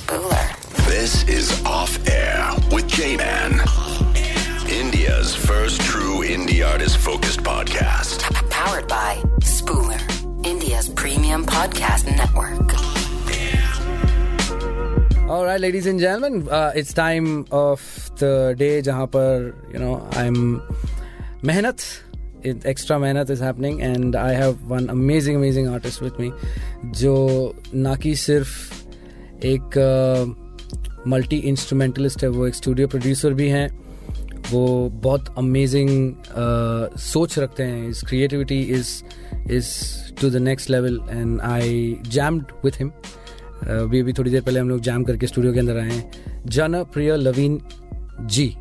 Spooler. This is Off Air with J Man. India's first true indie artist focused podcast. Powered by Spooler, India's premium podcast network. All right, ladies and gentlemen, uh, it's time of the day जहाँ पर you know I'm मेहनत it, extra मेहनत is happening and I have one amazing amazing artist with me जो ना कि सिर्फ एक multi uh, instrumentalist है वो एक स्टूडियो प्रोड्यूसर भी हैं। वो बहुत अमेजिंग uh, सोच रखते हैं। इस creativity is is to the next level and I jammed with him अभी अभी थोड़ी देर पहले हम लोग जैम करके स्टूडियो के अंदर आए हैं। जन प्रिय लवीन जी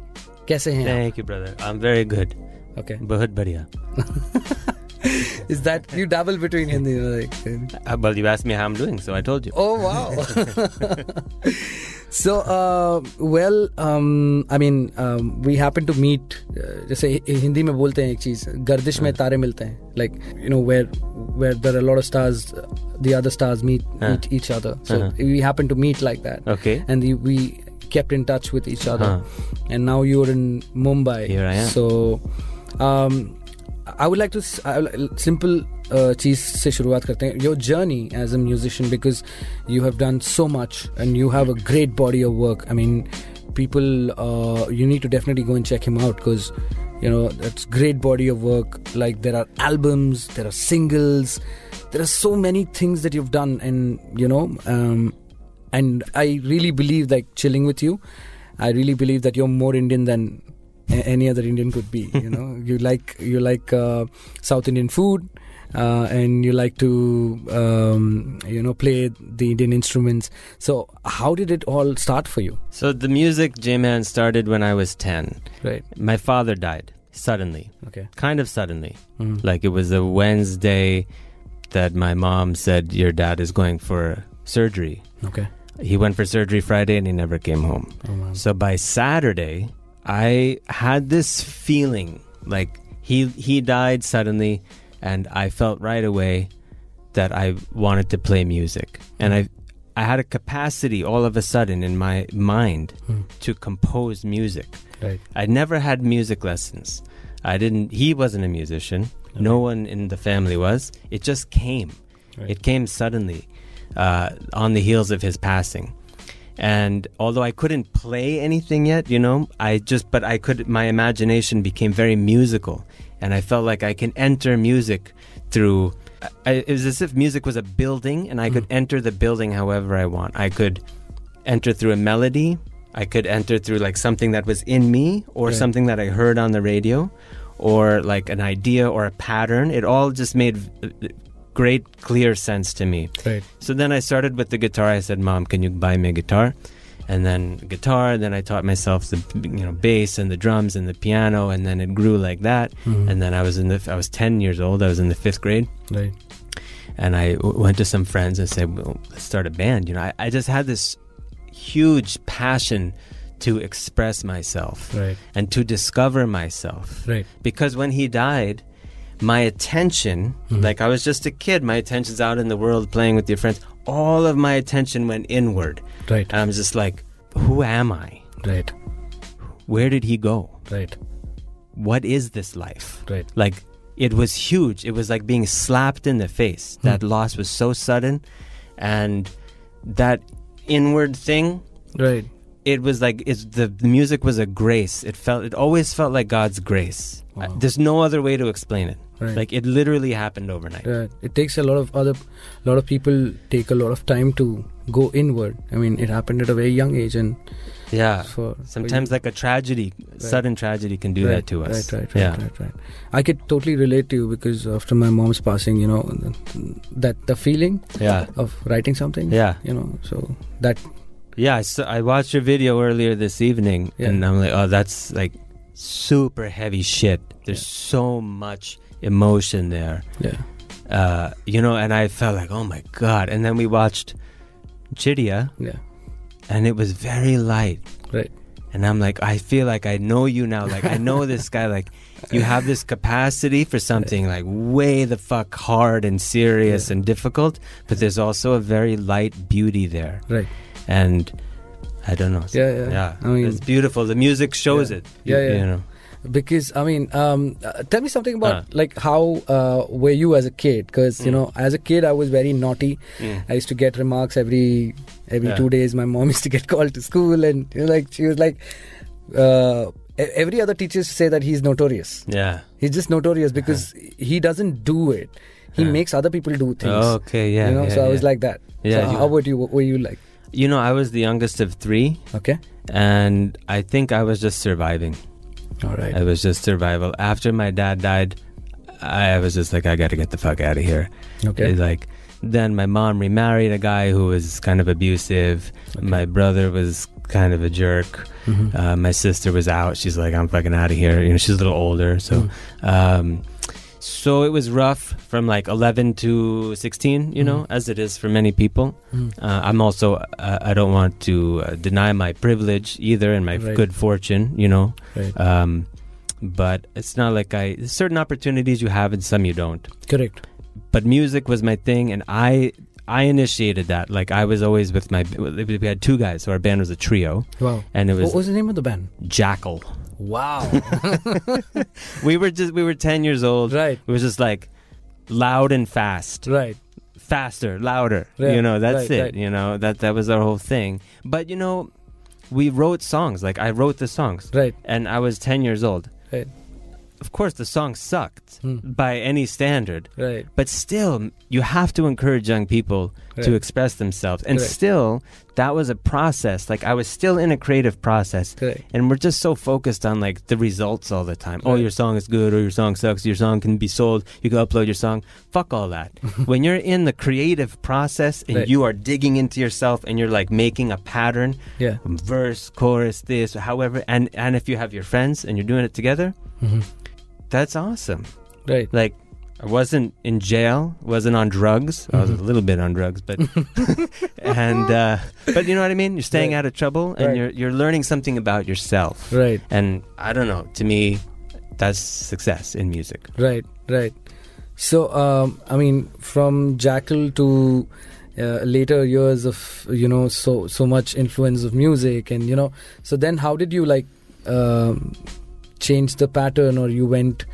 कैसे हैं thank you brother I am very good okay बहुत बढ़िया। Is that U double between Hindi like Uh, well, you asked me how I'm doing, so I told you. Oh wow! so, uh, well, um, I mean, um, we happen to meet. Uh, जैसे हि- हिंदी में बोलते हैं एक चीज गर्दिश में तारे मिलते हैं like you know where where there are a lot of stars uh, the other stars meet हाँ. meet each other so Uh-huh. we happen to meet like that Okay. and the, we kept in touch with each other हाँ. and now you're in Mumbai Here I am. so um, I would like to s- I would- simple uh, चीज से शुरुआत करते हैं your journey as a musician because you have done so much and you have a great body of work I mean people uh, you need to definitely go and check him out because you know that's great body of work like there are albums there are singles there are so many things that you've done and you know um, and i really believe like chilling with you i really believe that you're more indian than a- any other indian could be you know you like you like uh, south indian food uh, and you like to um, you know play the indian instruments so how did it all start for you So the music J-Man started when I was 10. right My father died suddenly, okay kind of suddenly. Mhm. Like it was a Wednesday that my mom said your dad is going for surgery. okay He went for surgery Friday and he never came home. oh, man. So by Saturday, I had this feeling like he he died suddenly, and I felt right away that I wanted to play music, and I I had a capacity all of a sudden in my mind Hmm. to compose music. right I never had music lessons. I didn't. He wasn't a musician. No one in the family was. It just came. Right. It came suddenly uh, on the heels of his passing. And although I couldn't play anything yet, you know, I just, but I could, my imagination became very musical. And I felt like I can enter music through, I, it was as if music was a building and I could mm. enter the building however I want. I could enter through a melody. I could enter through like something that was in me or Right. something that I heard on the radio or like an idea or a pattern. It all just made great, clear sense to me. right So then I started with the guitar. I said, "Mom, can you buy me a guitar?" And then guitar. Then I taught myself the you know bass and the drums and the piano, and then it grew like that. Mhm. And then I was in the I was ten years old. I was in the fifth grade, right and I w- went to some friends and said, well, "Let's start a band." You know, I, I just had this huge passion to express myself right and to discover myself right because when he died my attention Mhm. like i was just a kid my attention's out in the world playing with your friends. All of my attention went inward. Right. And i'm just like who am i? Right. Where did he go? Right. What is this life? Right. Like it was huge. It was like being slapped in the face. That loss was so sudden. And that inward thing right. it was like it's the, the music was a grace. It felt it always felt like god's grace. Wow. Uh, there's no other way to explain it right like it literally happened overnight Right. It takes a lot of other, lot of people take a lot of time to go inward. I mean, it happened at a very young age, and yeah for for sometimes you- like a tragedy sudden tragedy can do right, that to us Right, right, right, yeah right, right. I could totally relate to you because after my mom's passing, you know, that the feeling yeah of writing something. yeah You know, so that yeah I, I watched your video earlier this evening Yeah. and i'm like oh that's like super heavy shit there's so much emotion there yeah, uh, you know and i felt like oh my god and then we watched chidia yeah, and it was very light right, and i'm like i feel like i know you now like i know this guy like you have this capacity for something like way the fuck hard and serious Yeah. and difficult but there's also a very light beauty there right. and I don't know. Yeah, yeah. yeah. I mean- it's beautiful. The music shows Yeah. it. Yeah, yeah. You know. Because I mean, um, uh, tell me something about Uh. like how uh, were you as a kid? Because you Mm. know, as a kid, I was very naughty. Mm. I used to get remarks every every Yeah. two days. My mom used to get called to school, and you know, like she was like, uh, every other teacher say that he's notorious. Yeah. He's just notorious because he doesn't do it. He Yeah. makes other people do things. Okay. Yeah. you know, yeah, so I was like that. Yeah, So you- how about you? What were you like? You know, I was the youngest of three, Okay. and I think I was just surviving. All right. It was just survival. After my dad died, I was just like, I got to get the fuck out of here. Okay. It's like, then my mom remarried a guy who was kind of abusive. Okay. My brother was kind of a jerk. Mhm. Uh, my sister was out. She's like, I'm fucking out of here. You know, she's a little older. So, Mm. um, so it was rough from like 11 to 16, you know, Mhm. as it is for many people. Mm. Uh, I'm also, uh, I don't want to uh, deny my privilege either and my Right. good fortune, you know. Right. Um, but it's not like I, certain opportunities you have and some you don't Correct. but music was my thing and i i initiated that like i was always with my we had two guys so our band was a trio Wow. and it was What was the name of the band? jackal Wow. we were just we were 10 years old right. it was just like loud and fast Right. faster louder Yeah, you know that's right, it right. you know that that was our whole thing but you know we wrote songs like i wrote the songs Right. and i was 10 years old Right. of course the song sucked Hmm. by any standard Right. but still you have to encourage young people to express themselves. And Correct. still that was a process. Like i was still in a creative process. Correct. and we're just so focused on like the results all the time. Oh your song is good. Or your song sucks. Your song can be sold. You can upload your song. Fuck all that. When you're in the creative process and Right. you are digging into yourself and you're like making a pattern Yeah. verse chorus this however and and if you have your friends and you're doing it together hmm that's awesome. Right. like I wasn't in jail, wasn't on drugs. I was a Mhm. little bit on drugs, but and uh, but you know what I mean. You're staying Right. out of trouble, and Right. you're you're learning something about yourself. Right. And I don't know. To me, that's success in music. Right. Right. So, um, I mean, from Jackal to uh, later years of you know so so much influence of music, and you know, so then how did you like um, change the pattern, or you went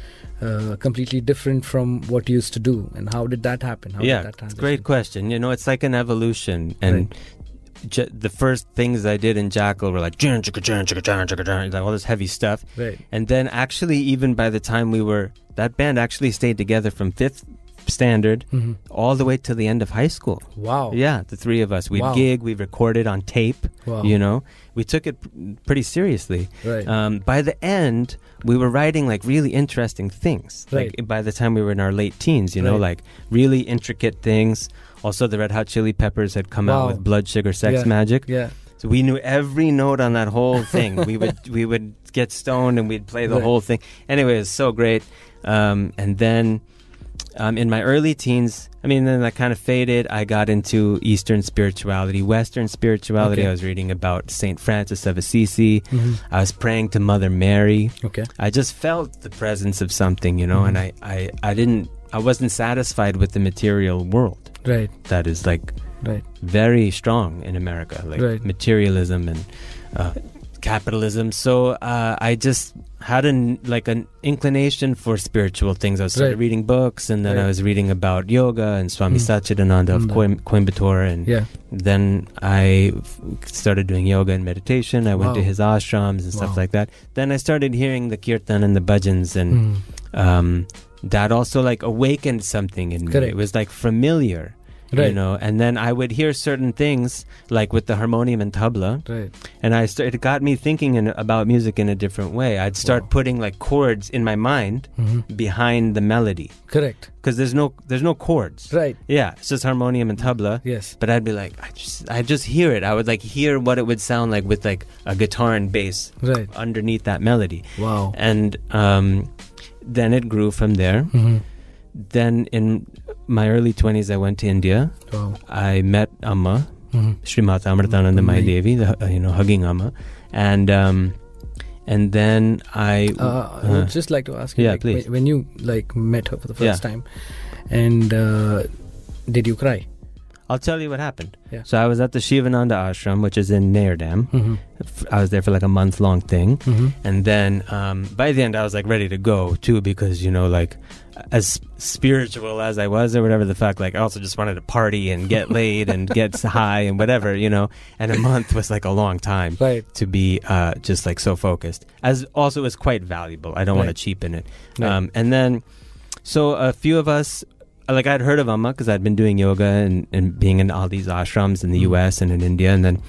uh, completely different from what you used to do, and how did that happen? How yeah, did that it's a great question. You know, it's like an evolution, and. J- the first things I did in Jackal were like, "Jun, chicka, jun, chicka, jun, chicka, jun," like all this heavy stuff. Right. And then actually, even by the time we were, that band actually stayed together from fifth standard hmm all the way to the end of high school. Wow. Yeah, the three of us. We'd Wow. gig, we recorded on tape, Wow. you know. We took it p- pretty seriously. Right. Um, by the end, we were writing like really interesting things. Right. Like by the time we were in our late teens, you know, Right. like really intricate things. Also, the Red Hot Chili Peppers had come Wow. out with Blood Sugar Sex Yeah. Magic. yeah. So we knew every note on that whole thing. we would we would get stoned and we'd play the Right. whole thing. Anyway, it was so great. Um, and then um, in my early teens, I mean, then that kind of faded. I got into Eastern spirituality, Western spirituality. Okay. I was reading about Saint Francis of Assisi. hmm I was praying to Mother Mary. Okay. I just felt the presence of something, you know, and I, I, I didn't, I wasn't satisfied with the material world Right. that is like Right. very strong in America, like Right. materialism and uh, capitalism. So uh, I just had an like an inclination for spiritual things. I started Right. reading books, and then I was reading about yoga and Swami Mm. Satchidananda of Mm. Coim- Coimbatore, and Yeah. then I f- started doing yoga and meditation. I went to his ashrams and stuff like that. Then I started hearing the kirtan and the bhajans, and Mm. um, that also like awakened something in me. Correct. It was like familiar you know and then i would hear certain things like with the harmonium and tabla Right. and i st- it got me thinking in, about music in a different way i'd start Wow. putting like chords in my mind hmm behind the melody Correct. because there's no there's no chords Right. yeah it's just harmonium and tabla Yes. but i'd be like i just i just hear it i would like hear what it would sound like with like a guitar and bass Right. underneath that melody Wow. and um then it grew from there hmm then in my early 20s i went to india Wow. i met amma hmm Srimata Amritananda Amazing. Devi, the, uh, you know, hugging Amma, and um, and then I, Uh, I uh, would just like to ask you, yeah, like, please. When, you like met her for the first Yeah. time, and uh, did you cry? I'll tell you what happened. Yeah. So I was at the Shivananda ashram, which is in Neyyar Dam. Mm-hmm. F- I was there for like a month long thing. Mm-hmm. And then um, by the end, I was like ready to go too, because, you know, like as spiritual as I was or whatever the fuck, like I also just wanted to party and get laid and get high and whatever, you know. And a month was like a long time Right. to be uh, just like so focused. As also is quite valuable. I don't want to cheapen it. Right. Um, and then, so a few of us, like I'd heard of Amma because I'd been doing yoga and, and being in all these ashrams in the Mm. U.S. and in India, and then,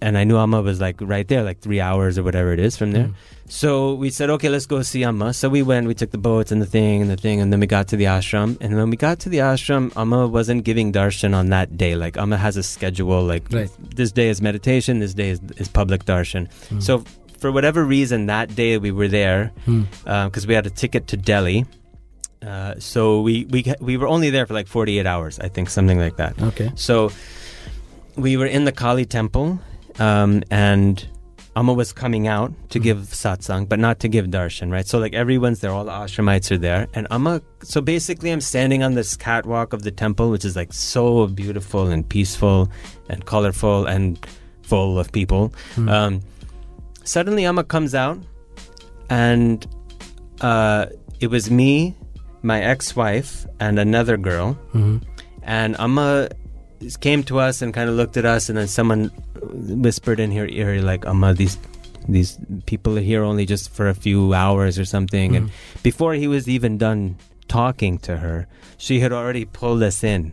and I knew Amma was like right there, like three hours or whatever it is from there. Mm. So we said, okay, let's go see Amma. So we went, we took the boats and the thing and the thing, and then we got to the ashram. And when we got to the ashram, Amma wasn't giving darshan on that day. Like Amma has a schedule, like Right. this day is meditation, this day is, is public darshan. Mm. So for whatever reason, that day we were there Mm. because we had a ticket to Delhi. Uh, so we, we we were only there for like 48 hours, I think, something like that. Okay. So we were in the Kali temple, um, and Amma was coming out to Mhm. give satsang, but not to give darshan, right? So like everyone's there, all the ashramites are there, and Amma. So basically, I'm standing on this catwalk of the temple, which is like so beautiful and peaceful and colorful and full of people. Mm. Um, suddenly, Amma comes out, and uh, it was me, my ex-wife, and another girl. Mhm. And Amma came to us and kind of looked at us, and then someone whispered in her ear, like, "Amma, these these people are here only just for a few hours or something." And Mhm. before he was even done talking to her, she had already pulled us in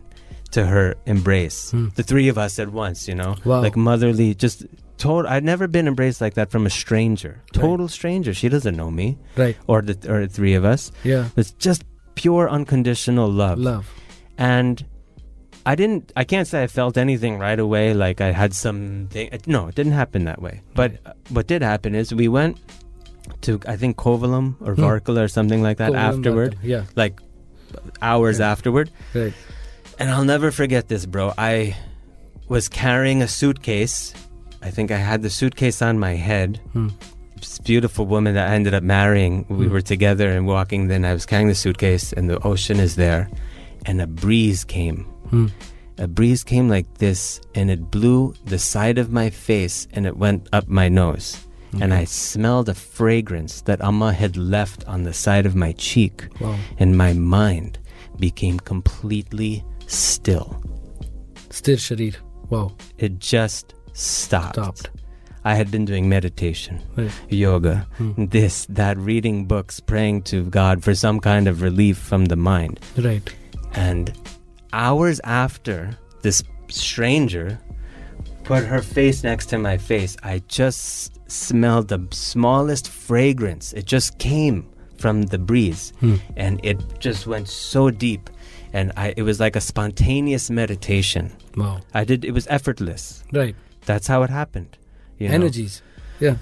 to her embrace. Hmm. The three of us at once, you know, Wow. like motherly, just total. I'd never been embraced like that from a stranger, total stranger. She doesn't know me Right. or the or the three of us. Yeah. It's just pure unconditional love. Love. And I didn't. I can't say I felt anything right away. Like I had something. No, it didn't happen that way. But uh, what did happen is we went to I think Kovalam or Hmm. Varkala or something like that Kovalam, afterward, Varkala. Yeah. like hours Yeah. afterward. Right. And I'll never forget this, bro. I was carrying a suitcase. I think I had the suitcase on my head. Hmm. This beautiful woman that I ended up marrying. We Hmm. were together and walking. Then I was carrying the suitcase, and the ocean is there, and a breeze came. Hmm. A breeze came like this, and it blew the side of my face, and it went up my nose. And I smelled a fragrance that Amma had left on the side of my cheek, Wow. and my mind became completely still. Stir Sharir. Wow. It just stopped. Stopped. I had been doing meditation, Right. yoga, Hmm. this, that, reading books, praying to God for some kind of relief from the mind. Right. And hours after this stranger put her face next to my face, I just smelled the smallest fragrance. It just came from the breeze Hmm. and it just went so deep. And I, it was like a spontaneous meditation. Wow. I did, it was effortless. Right. That's how it happened. you know. Energies. Yeah.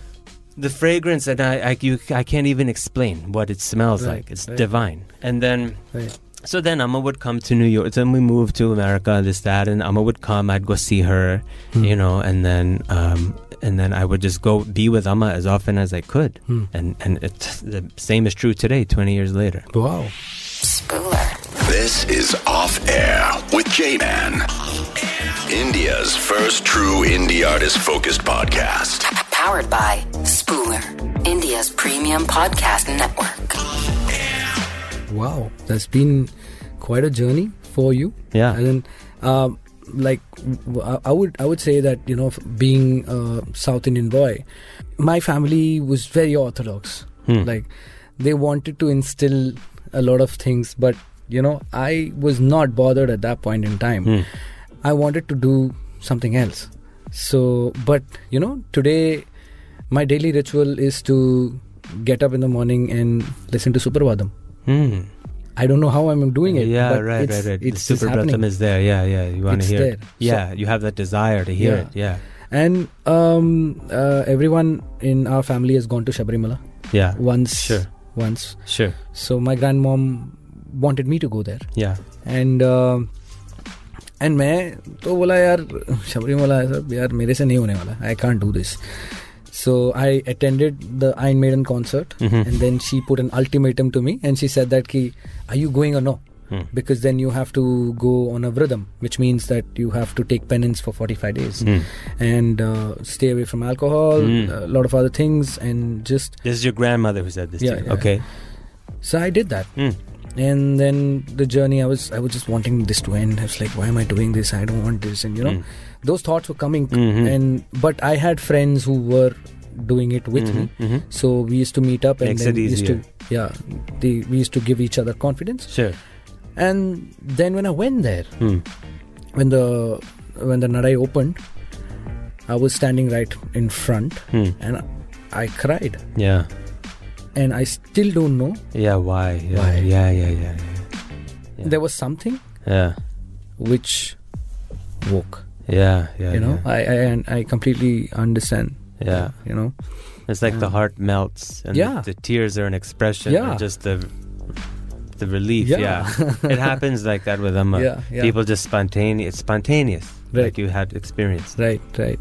The fragrance, and I, I, you, I can't even explain what it smells Right, like. It's right. divine. And then Right. So then Amma would come to New York. Then we moved to America, this, that, and Amma would come. I'd go see her, Hmm. you know, and then um, and then I would just go be with Amma as often as I could. Hmm. And and it, the same is true today, twenty years later. Wow. Spooler. This is Off Air with J Man. India's first true indie artist focused podcast. Powered by Spooler, India's premium podcast network. Wow. That's been quite a journey for you. Yeah. And then, um, like, I would I would say that you know, being a South Indian boy, my family was very orthodox. Hmm. Like, they wanted to instill a lot of things, but you know, I was not bothered at that point in time. Hmm. I wanted to do something else. So, but you know, today my daily ritual is to get up in the morning and listen to Suprabhatam. Hmm. I don't know how I'm doing it. Yeah, right, right, right. It's the Suprabhatam is there. Yeah, yeah. You want to hear there. it. Yeah, so, you have that desire to hear yeah. it. Yeah. And um, uh, everyone in our family has gone to Sabarimala. Yeah. Once. Sure. Once. Sure. So my grandmom wanted me to go there. Yeah. And. Uh, and मैं तो बोला यार शबरीमला है यार मेरे से नहीं होने वाला I can't do this so I attended the Iron Maiden concert, Mhm. and then she put an ultimatum to me, and she said that, "Ki, are you going or no?" Hmm. because then you have to go on a vratham, which means that you have to take penance for 45 days Hmm. and uh, stay away from alcohol, Hmm. a lot of other things, and just This is your grandmother who said this Yeah, yeah. Okay. so I did that. And then the journey, I was I was just wanting this to end. I was like, why am I doing this? I don't want this, and you know, Mm. those thoughts were coming. Mhm. And but I had friends who were doing it with me, Mhm, mhm. so we used to meet up and Makes then we used to yeah, the, we used to give each other confidence. Sure. And then when I went there, Hmm. when the when the Nadai opened, I was standing right in front, Hmm. and I cried, Yeah. And I still don't know. Yeah. Why? Yeah. Why? Yeah. Yeah. Yeah. Yeah. There was something Yeah. which woke. Yeah. Yeah. you know. I, I and I completely understand. Yeah. you know, It's like the Um, heart melts, and yeah. the, the tears are an expression, Yeah. and just the the relief. Yeah. Yeah, it happens like that with Amma. Yeah, yeah. People just spontaneous, it's spontaneous, Right. like you had experienced. right, right.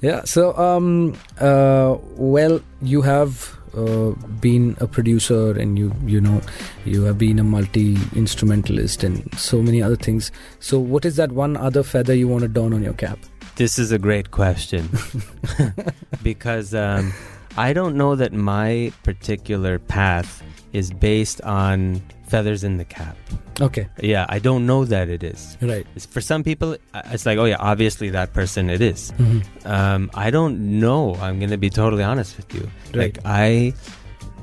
Yeah. So, um, uh, well, you have uh, been a producer, and you, you know, you have been a multi instrumentalist, and so many other things. So, what is that one other feather you want to don on your cap? This is a great question because um, I don't know that my particular path is based on feathers in the cap. Okay. Yeah, I don't know that it is. Right. It's, for some people, it's like, oh yeah, obviously that person it is. Mhm. Um, I don't know. I'm going to be totally honest with you. Right. Like, I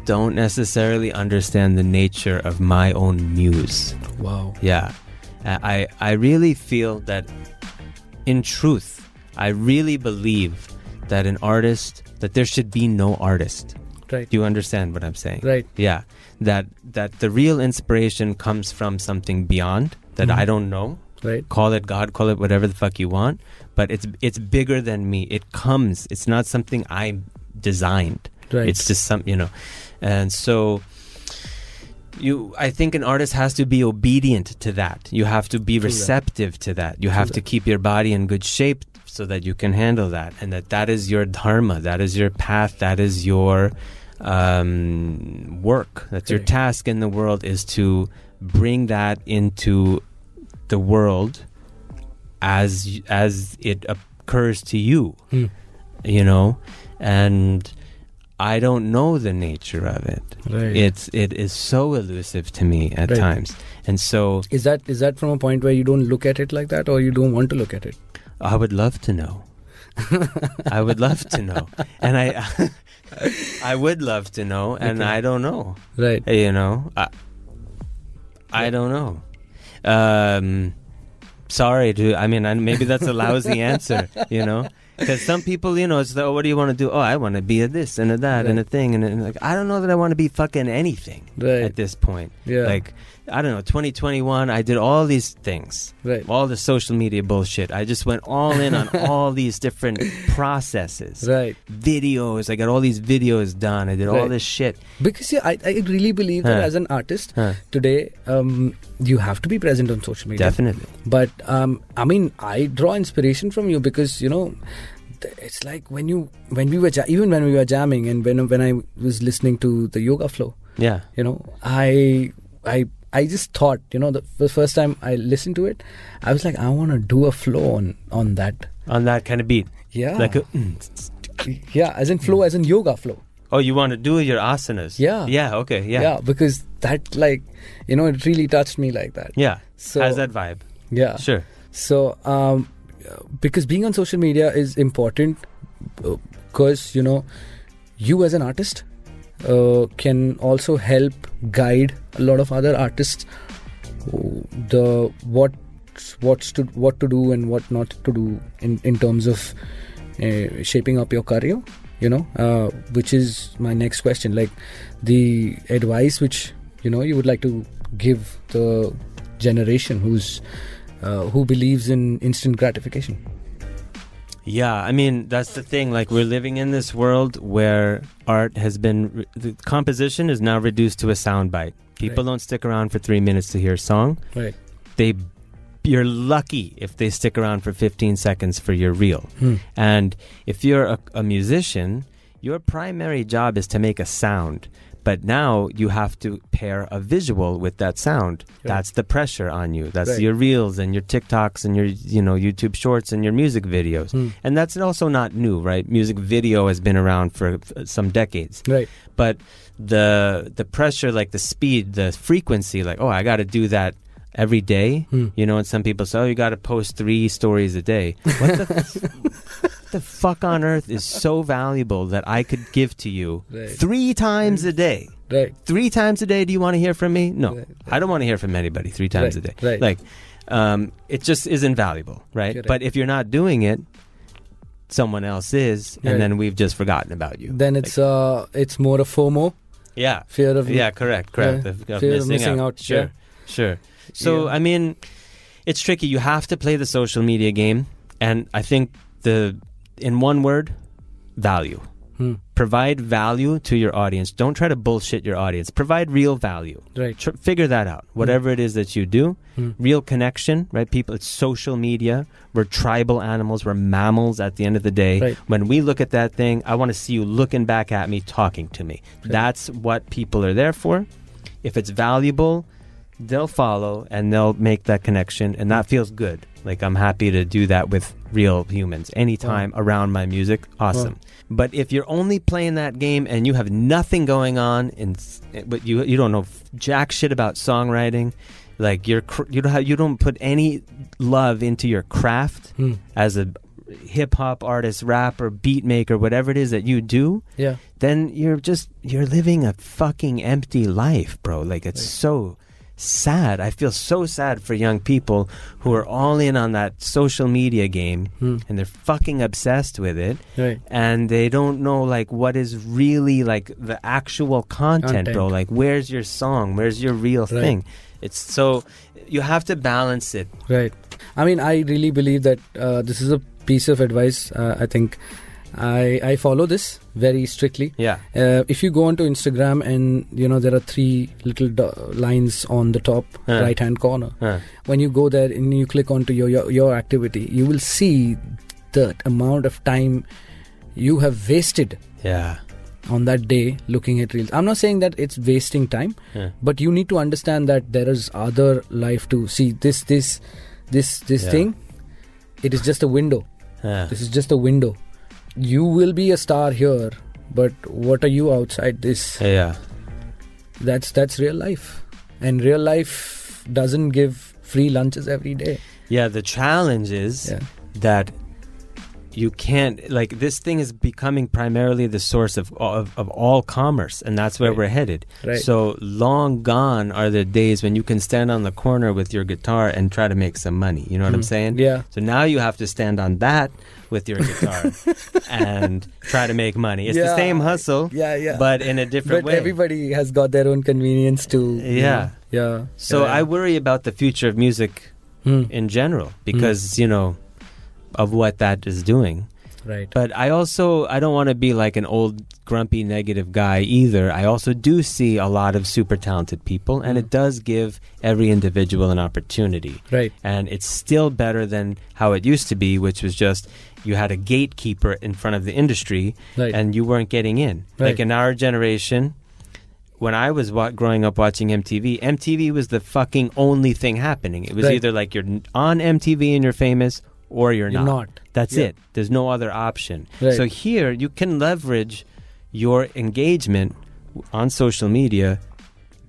don't necessarily understand the nature of my own muse. Wow. Yeah. I, I really feel that, in truth, I really believe that an artist, that there should be no artist. Right. Do you understand what I'm saying? Right. Yeah. That, that the real inspiration comes from something beyond that Mhm. I don't know Right. call it God, call it whatever the fuck you want, but it's it's bigger than me. It comes. It's not something I designed. Right. It's just some, you know, and so you. I think an artist has to be obedient to that. You have to be receptive to that. You have to keep your body in good shape so that you can handle that, and that that is your dharma. That is your path. That is your um, work. That's your task in the world is to bring that into the world as as it occurs to you Hmm. you know and i don't know the nature of it Right. it's it is so elusive to me at Right. times and so is that is that from a point where you don't look at it like that, or you don't want to look at it? i would love to know i would love to know. And i i would love to know and Okay. i don't know. Right. you know i i don't know. Um sorry to i mean I, maybe that's a lousy answer you know? Because some people you know it's like, oh what do you want to do? Oh i want to be a this and a that and a thing and, and like i don't know that i want to be fucking anything Right. at this point. Yeah. like i don't know 2021 i did all these things. Right. all the social media bullshit. I just went all in on all these different processes. Right. videos. I got all these videos done. I did all this shit. Because yeah, I, I really believe that as an artist Huh. today, um, you have to be present on social media. definitely. But um, I mean, I draw inspiration from you because you know, it's like when you when we were ja- even when we were jamming and when when I was listening to the yoga flow, yeah. you know, I I I just thought, you know, the, the first time I listened to it, I was like, I want to do a flow on on that. on that kind of beat Yeah. like a, yeah, as in flow, as in yoga flow. oh you want to do your asanas Yeah. yeah okay yeah yeah, because that like you know it really touched me like that. Yeah. So- has that vibe Yeah. sure So, um, because being on social media is important, because you know, you as an artist uh, can also help guide a lot of other artists the what what's to what to do and what not to do in in terms of uh, shaping up your career. You know, uh, which is my next question. Like the advice which you know you would like to give the generation who's uh, who believes in instant gratification. Yeah, I mean that's the thing. Like we're living in this world where art has been re- the composition is now reduced to a soundbite. People Right. don't stick around for three minutes to hear a song. Right. They, you're lucky if they stick around for 15 seconds for your reel. Hmm. And if you're a, a musician, your primary job is to make a sound. But now you have to pair a visual with that sound. That's the pressure on you. That's Right. your reels and your TikToks and your you know YouTube shorts and your music videos. Hmm. And that's also not new, right? Music video has been around for some decades. Right. But the the pressure, like the speed, the frequency, like oh, I got to do that every day. Hmm. You know, and some people say, oh, you got to post three stories a day. What the, the fuck on earth is so valuable that I could give to you Right. three times a day? Right. Three times a day? Do you want to hear from me? No, Right, I don't want to hear from anybody three times a day. right. Like, um, it just isn't valuable, right? Correct. But if you're not doing it, someone else is, and then we've just forgotten about you. Then it's uh it's more a FOMO, yeah, fear of yeah, correct, correct. Yeah, Of- of fear of missing out, Sure, yeah. sure. So Yeah. I mean, it's tricky. You have to play the social media game, and I think the in one word, value. Hmm. Provide value to your audience. Don't try to bullshit your audience. Provide real value. Right. Tr- figure that out. Whatever it is that you do, Hmm. real connection, right? People, it's social media. We're tribal animals. We're mammals at the end of the day. Right. When we look at that thing, I want to see you looking back at me, talking to me. Right. That's what people are there for. If it's valuable, they'll follow and they'll make that connection, and that feels good. Like I'm happy to do that with real humans anytime around my music. Awesome. But if you're only playing that game and you have nothing going on, and but you you don't know jack shit about songwriting, like you're you don't have, you don't put any love into your craft Hmm. as a hip hop artist, rapper, beat maker, whatever it is that you do, Yeah. then you're just you're living a fucking empty life, bro. Like it's so sad. I feel so sad for young people who are all in on that social media game Hmm. and they're fucking obsessed with it Right. and they don't know like what is really like the actual content, bro. Like where's your song? Where's your real Right. thing? It's so you have to balance it. Right. I mean, I really believe that uh, this is a piece of advice. Uh, I think I I follow this very strictly. Yeah. Uh, if you go onto Instagram and you know there are three little do- lines on the top Huh. right hand corner. Huh. When you go there and you click onto your, your your activity, you will see the amount of time you have wasted Yeah. on that day looking at reels. I'm not saying that it's wasting time, Yeah. but you need to understand that there is other life to see. This this this this Yeah. thing, it is just a window. Yeah. This is just a window. You will be a star here, but what are you outside this? Yeah. That's that's real life, and real life doesn't give free lunches every day. Yeah, the challenge is Yeah. that you can't like this thing is becoming primarily the source of of, of all commerce and that's where Right. we're headed. Right. So long gone are the days when you can stand on the corner with your guitar and try to make some money. You know what I'm Mm. saying? Yeah. So now you have to stand on that with your guitar and try to make money. It's the same hustle, Yeah, yeah. but in a different way. but way. everybody has got their own convenience too. you Yeah. know. Yeah. so yeah. I worry about the future of music Hmm. in general because, you know, of what that is doing. Right. But I also I don't want to be like an old grumpy negative guy either. I also do see a lot of super talented people and Mm. it does give every individual an opportunity. Right. And it's still better than how it used to be, which was just you had a gatekeeper in front of the industry Right. and you weren't getting in. Like in our generation, when I was wa- growing up watching MTV, MTV was the fucking only thing happening. It was Right. either like you're on MTV and you're famous or you're, You're not. not. That's Yeah. it. There's no other option. Right. So here you can leverage your engagement on social media,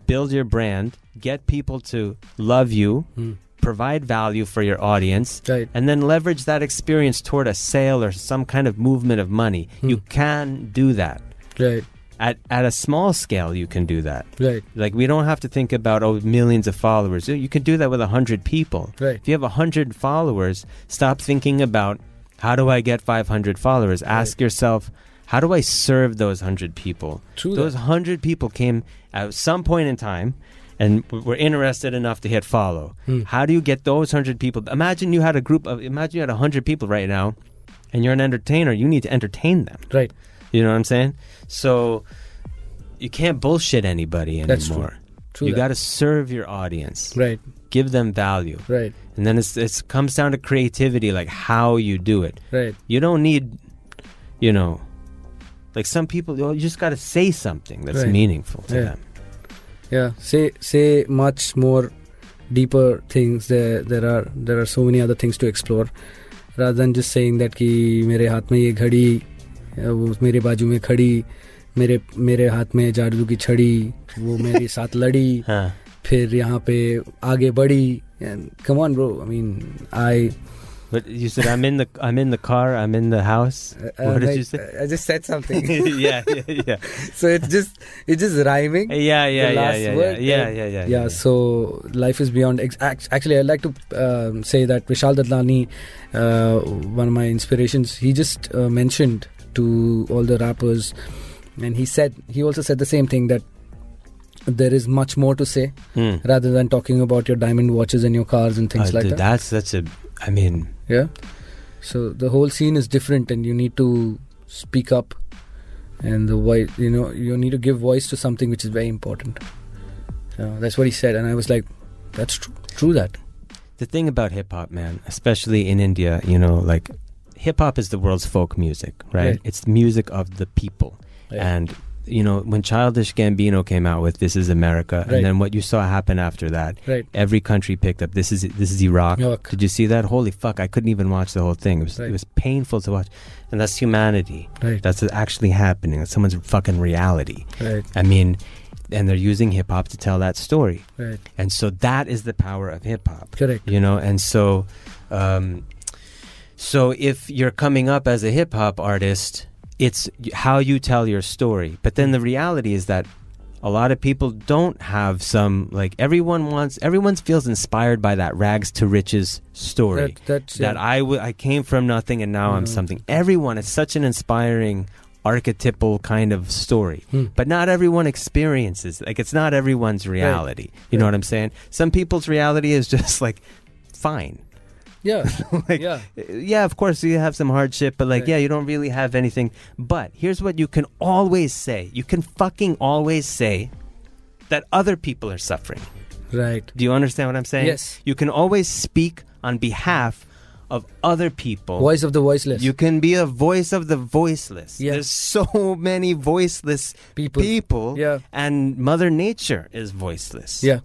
build your brand, get people to love you, Hmm. provide value for your audience, Right. and then leverage that experience toward a sale or some kind of movement of money. Hmm. You can do that. Right. At, at a small scale, you can do that. Right. Like, we don't have to think about, oh, millions of followers. You can do that with a 100 people. Right. If you have 100 followers, stop thinking about, how do I get 500 followers? Ask yourself, how do I serve those 100 people? True Those that. 100 people came at some point in time and were interested enough to hit follow. Hmm. How do you get those 100 people? Imagine you had a group of, imagine you had 100 people right now and you're an entertainer. You need to entertain them. Right. You know what I'm saying? So you can't bullshit anybody anymore. That's true. true you got to serve your audience. Right. Give them value. Right. And then it's it comes down to creativity, like how you do it. Right. You don't need, you know, like some people. You just got to say something that's right. meaningful to yeah. them. Yeah. Say say much more deeper things. There there are there are so many other things to explore, rather than just saying that ki mere mein ye ghadi वो मेरे बाजू में खड़ी मेरे मेरे हाथ में जादू की छड़ी वो मेरे साथ लड़ी Huh. फिर यहाँ पे आगे बढ़ी and come on bro I mean I But you said I'm in the I'm in the car. I'm in the house. uh, what did like, you say? I just said something yeah, yeah, yeah, so it's just it's just rhyming yeah, yeah, yeah, last yeah, word, yeah, uh, yeah, yeah, yeah, so life is beyond ex- act- actually i'd like to um, say that vishal dadlani uh, one of my inspirations he just uh, mentioned to all the rappers. And he said he also said the same thing that there is much more to say Hmm. rather than talking about your diamond watches and your cars and things Oh, like dude, that. That's such a. I mean, yeah. So the whole scene is different and you need to speak up and the voice you know you need to give voice to something which is very important. So that's what he said and i was like that's true true that. The thing about hip hop, man, especially in India, you know, like hip hop is the world's folk music, right? Right. It's music of the people. And you know, when Childish Gambino came out with "This Is America," Right. and then what you saw happen after that, right every country picked up "This Is This Is Iraq." Iraq. Did you see that? Holy fuck! I couldn't even watch the whole thing. It was Right. it was painful to watch, and that's humanity. right That's actually happening. That's someone's fucking reality. right I mean, and they're using hip hop to tell that story, right and so that is the power of hip hop correct you know and so um, so if you're coming up as a hip hop artist it's how you tell your story but then the reality is that a lot of people don't have some like everyone wants everyone feels inspired by that rags to riches story that, that's that yeah. I, w- I came from nothing and now I'm Mhm. something everyone it's such an inspiring archetypal kind of story Hmm. but not everyone experiences like it's not everyone's reality you know Right. what i'm saying some people's reality is just like fine yeah like yeah yeah of course you have some hardship but like Right. yeah you don't really have anything but here's what you can always say you can fucking always say that other people are suffering right do you understand what i'm saying Yes. you can always speak on behalf of other people voice of the voiceless you can be a voice of the voiceless. Yeah. There's so many voiceless people people, Yeah. and Mother Nature is voiceless. yeah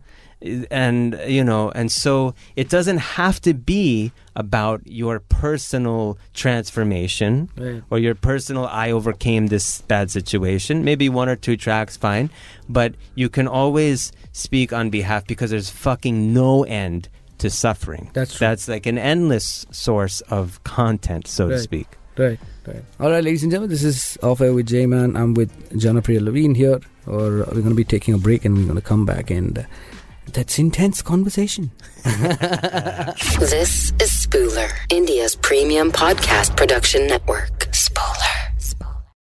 And, you know, and so it doesn't have to be about your personal transformation right or your personal, I overcame this bad situation. Maybe one or two tracks, fine. But you can always speak on behalf because there's fucking no end to suffering. That's true. That's like an endless source of content, so to speak. Right, right. All right, ladies and gentlemen, this is Off Air with J Man. I'm with Janapriya Levine here. Or we're going to be taking a break and we're going to come back and uh, that's intense conversation. This is Spooler, India's premium podcast production network.